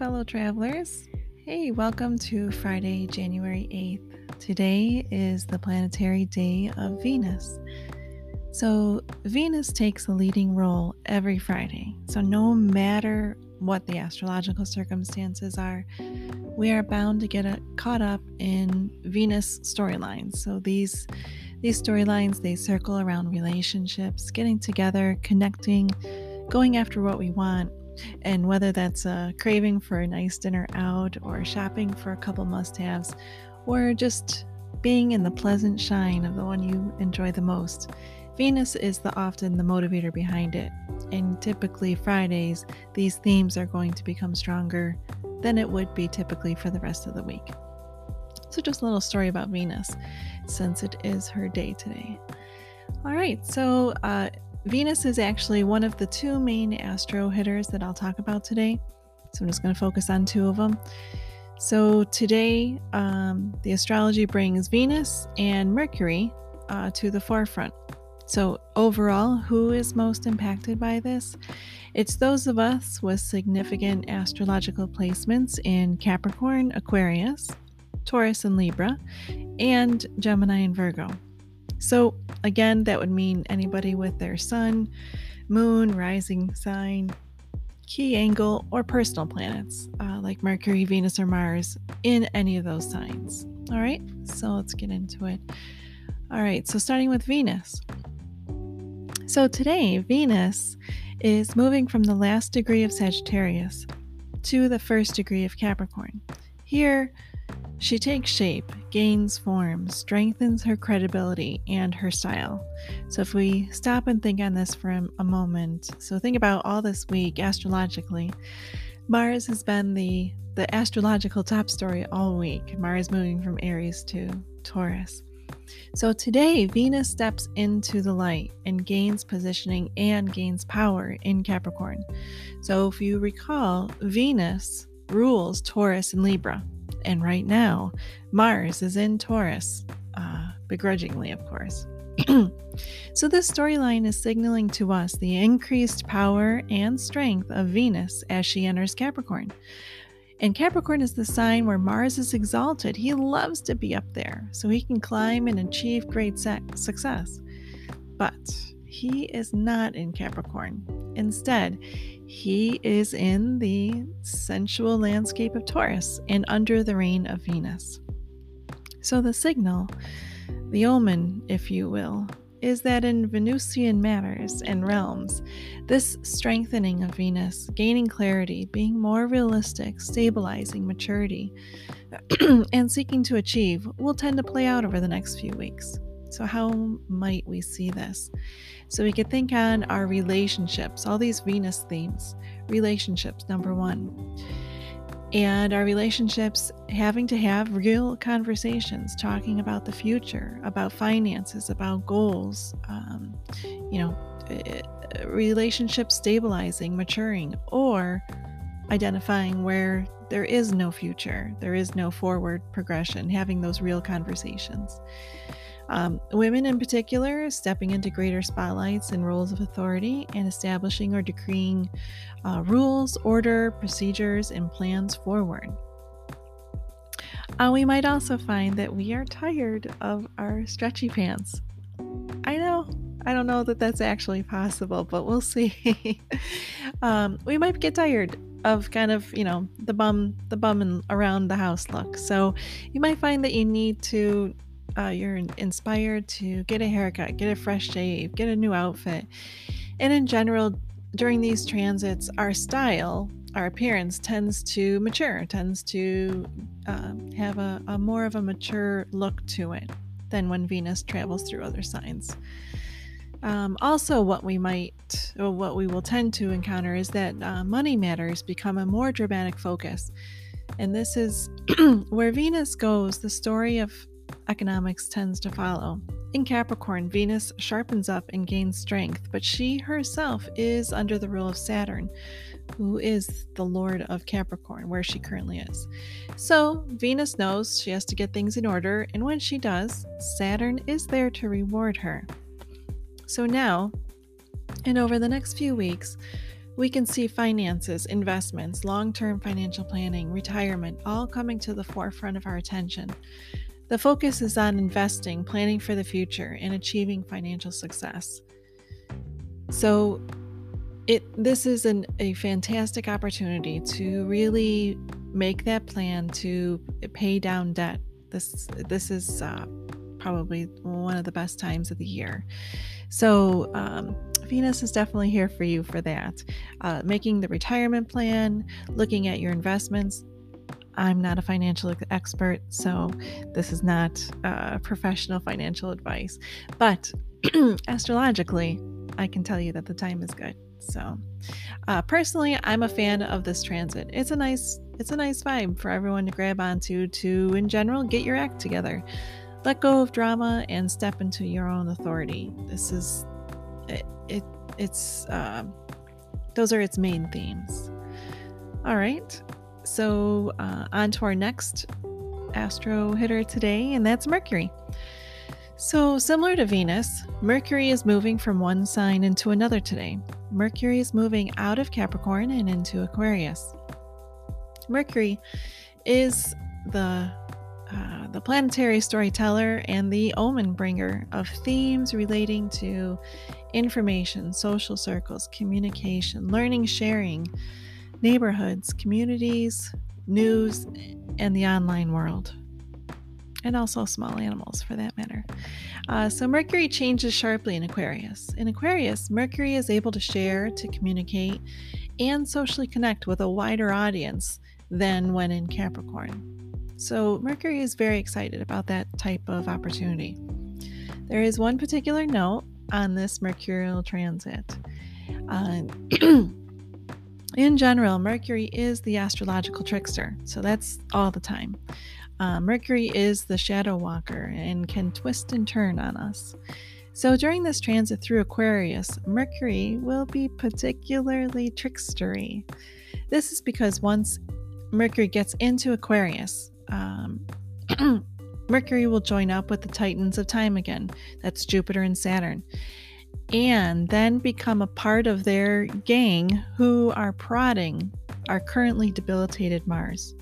fellow travelers. Hey, welcome to Friday, January 8th. Today is the planetary day of Venus. So, Venus takes a leading role every Friday. So, no matter what the astrological circumstances are, we are bound to get caught up in Venus storylines. So, these these storylines they circle around relationships, getting together, connecting, going after what we want, and whether that's a craving for a nice dinner out, or shopping for a couple must haves, or just being in the pleasant shine of the one you enjoy the most. Venus is the often the motivator behind it, and typically Fridays, these themes are going to become stronger than it would be typically for the rest of the week. So, just a little story about Venus, since it is her day today. All right, so uh, Venus is actually one of the two main astro hitters that I'll talk about today. So I'm just going to focus on two of them. So today, um, the astrology brings Venus and Mercury uh, to the forefront. So, overall, who is most impacted by this? It's those of us with significant astrological placements in Capricorn, Aquarius, Taurus, and Libra, and Gemini and Virgo. So, again, that would mean anybody with their sun, moon, rising sign, key angle, or personal planets uh, like Mercury, Venus, or Mars in any of those signs. All right, so let's get into it. All right, so starting with Venus. So today, Venus is moving from the last degree of Sagittarius to the first degree of Capricorn. Here, she takes shape, gains form, strengthens her credibility and her style. So, if we stop and think on this for a moment, so think about all this week astrologically. Mars has been the the astrological top story all week. Mars moving from Aries to Taurus. So today, Venus steps into the light and gains positioning and gains power in Capricorn. So if you recall, Venus rules Taurus and Libra. And right now, Mars is in Taurus, uh, begrudgingly, of course. so, this storyline is signaling to us the increased power and strength of Venus as she enters Capricorn. And Capricorn is the sign where Mars is exalted. He loves to be up there so he can climb and achieve great success. But he is not in Capricorn. Instead, he is in the sensual landscape of Taurus and under the reign of Venus. So, the signal, the omen, if you will, is that in Venusian matters and realms, this strengthening of Venus, gaining clarity, being more realistic, stabilizing maturity, and seeking to achieve will tend to play out over the next few weeks. So, how might we see this? So, we could think on our relationships, all these Venus themes. Relationships, number one. And our relationships having to have real conversations, talking about the future, about finances, about goals, um, you know, eh, relationships stabilizing, maturing, or identifying where there is no future, there is no forward progression, having those real conversations. Um, women, in particular, stepping into greater spotlights and roles of authority and establishing or decreeing uh, rules, order, procedures, and plans forward. Uh, we might also find that we are tired of our stretchy pants. I know, I don't know that that's actually possible, but we'll see. um, we might get tired of kind of you know the bum the bum and around the house look so you might find that you need to uh, you're inspired to get a haircut, get a fresh shave, get a new outfit. And in general, during these transits, our style, our appearance tends to mature, tends to uh, have a, a more of a mature look to it than when Venus travels through other signs. Um, also, what we might, or what we will tend to encounter is that uh, money matters become a more dramatic focus. And this is where Venus goes, the story of economics tends to follow. In Capricorn, Venus sharpens up and gains strength, but she herself is under the rule of Saturn, who is the Lord of Capricorn, where she currently is. So, Venus knows she has to get things in order, and when she does, Saturn is there to reward her. So, now, and over the next few weeks, we can see finances, investments, long term financial planning, retirement all coming to the forefront of our attention. The focus is on investing, planning for the future, and achieving financial success. So, it this is an, a fantastic opportunity to really make that plan to pay down debt. This this is uh, probably one of the best times of the year. So um, Venus is definitely here for you for that. Uh, making the retirement plan, looking at your investments. I'm not a financial expert, so this is not uh, professional financial advice. But astrologically, I can tell you that the time is good. So, uh, personally, I'm a fan of this transit. It's a nice, it's a nice vibe for everyone to grab onto. To, in general, get your act together, let go of drama, and step into your own authority. This is, it. it it's, uh, those are its main themes. All right. So, uh, on to our next astro hitter today, and that's Mercury. So, similar to Venus, Mercury is moving from one sign into another today. Mercury is moving out of Capricorn and into Aquarius. Mercury is the uh, the planetary storyteller and the omen bringer of themes relating to information, social circles, communication, learning, sharing, neighborhoods, communities, news, and the online world and also small animals for that matter. Uh, so, Mercury changes sharply in Aquarius. In Aquarius, Mercury is able to share, to communicate, and socially connect with a wider audience than when in Capricorn. So, Mercury is very excited about that type of opportunity. There is one particular note on this Mercurial transit. Uh, in general, Mercury is the astrological trickster, so that's all the time. Uh, Mercury is the shadow walker and can twist and turn on us. So during this transit through Aquarius, Mercury will be particularly trickstery. This is because once Mercury gets into Aquarius, um, Mercury will join up with the Titans of time again. That's Jupiter and Saturn. And then become a part of their gang who are prodding our currently debilitated Mars.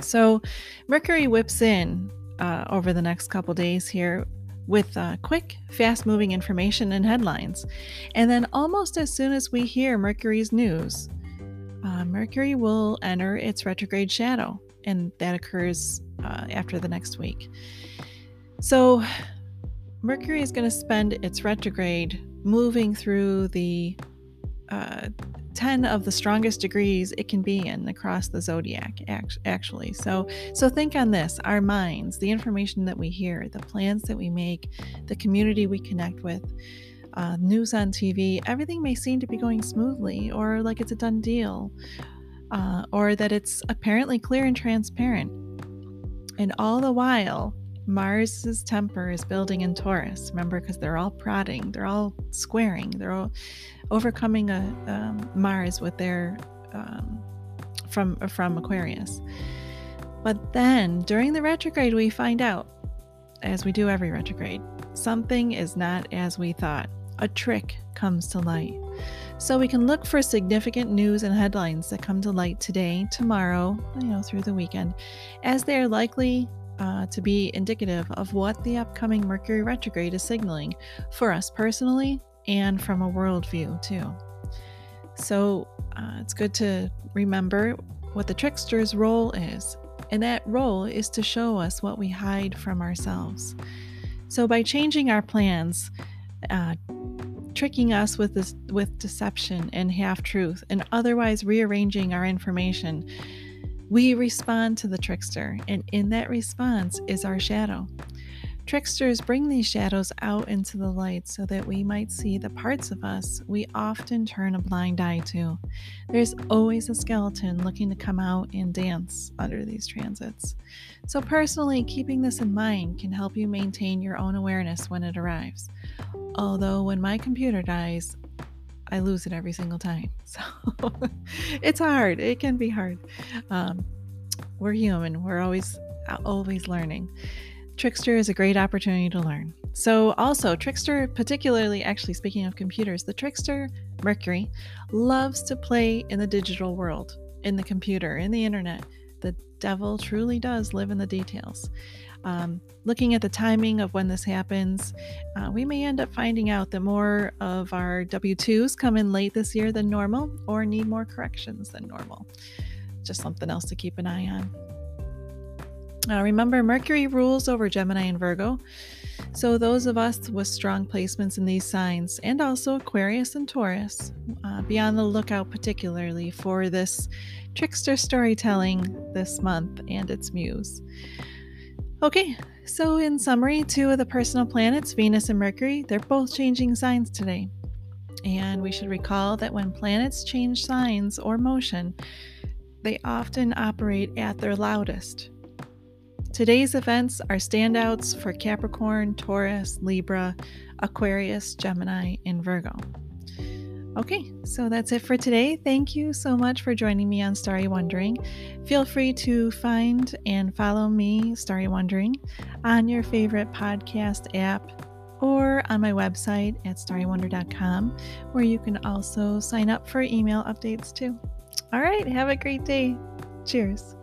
So Mercury whips in uh, over the next couple days here with uh, quick, fast moving information and headlines. And then, almost as soon as we hear Mercury's news, uh, Mercury will enter its retrograde shadow, and that occurs uh, after the next week. So, Mercury is going to spend its retrograde moving through the uh, 10 of the strongest degrees it can be in across the zodiac actually. So so think on this our minds the information that we hear the plans that we make the community we connect with uh, news on tv everything may seem to be going smoothly or like it's a done deal uh, or that it's apparently clear and transparent. And all the while Mars's temper is building in Taurus. Remember, because they're all prodding, they're all squaring, they're all overcoming a um, Mars with their um, from from Aquarius. But then during the retrograde, we find out, as we do every retrograde, something is not as we thought. A trick comes to light. So we can look for significant news and headlines that come to light today, tomorrow, you know, through the weekend, as they are likely uh, to be indicative of what the upcoming Mercury retrograde is signaling for us personally and from a worldview, too. So uh, it's good to remember what the trickster's role is, and that role is to show us what we hide from ourselves. So by changing our plans, uh, tricking us with this with deception and half truth, and otherwise rearranging our information, we respond to the trickster, and in that response is our shadow. Tricksters bring these shadows out into the light so that we might see the parts of us we often turn a blind eye to. There's always a skeleton looking to come out and dance under these transits. So, personally, keeping this in mind can help you maintain your own awareness when it arrives. Although, when my computer dies, I lose it every single time. So it's hard. It can be hard. Um, we're human. We're always always learning. Trickster is a great opportunity to learn. So, also, Trickster, particularly actually speaking of computers, the Trickster Mercury loves to play in the digital world, in the computer, in the internet. The devil truly does live in the details. Um, looking at the timing of when this happens, uh, we may end up finding out that more of our W 2s come in late this year than normal or need more corrections than normal. Just something else to keep an eye on. Uh, remember, Mercury rules over Gemini and Virgo. So, those of us with strong placements in these signs, and also Aquarius and Taurus, uh, be on the lookout particularly for this trickster storytelling this month and its muse. Okay, so in summary, two of the personal planets, Venus and Mercury, they're both changing signs today. And we should recall that when planets change signs or motion, they often operate at their loudest. Today's events are standouts for Capricorn, Taurus, Libra, Aquarius, Gemini, and Virgo. Okay, so that's it for today. Thank you so much for joining me on Starry Wondering. Feel free to find and follow me, Starry Wondering, on your favorite podcast app or on my website at starrywonder.com, where you can also sign up for email updates too. All right, have a great day. Cheers.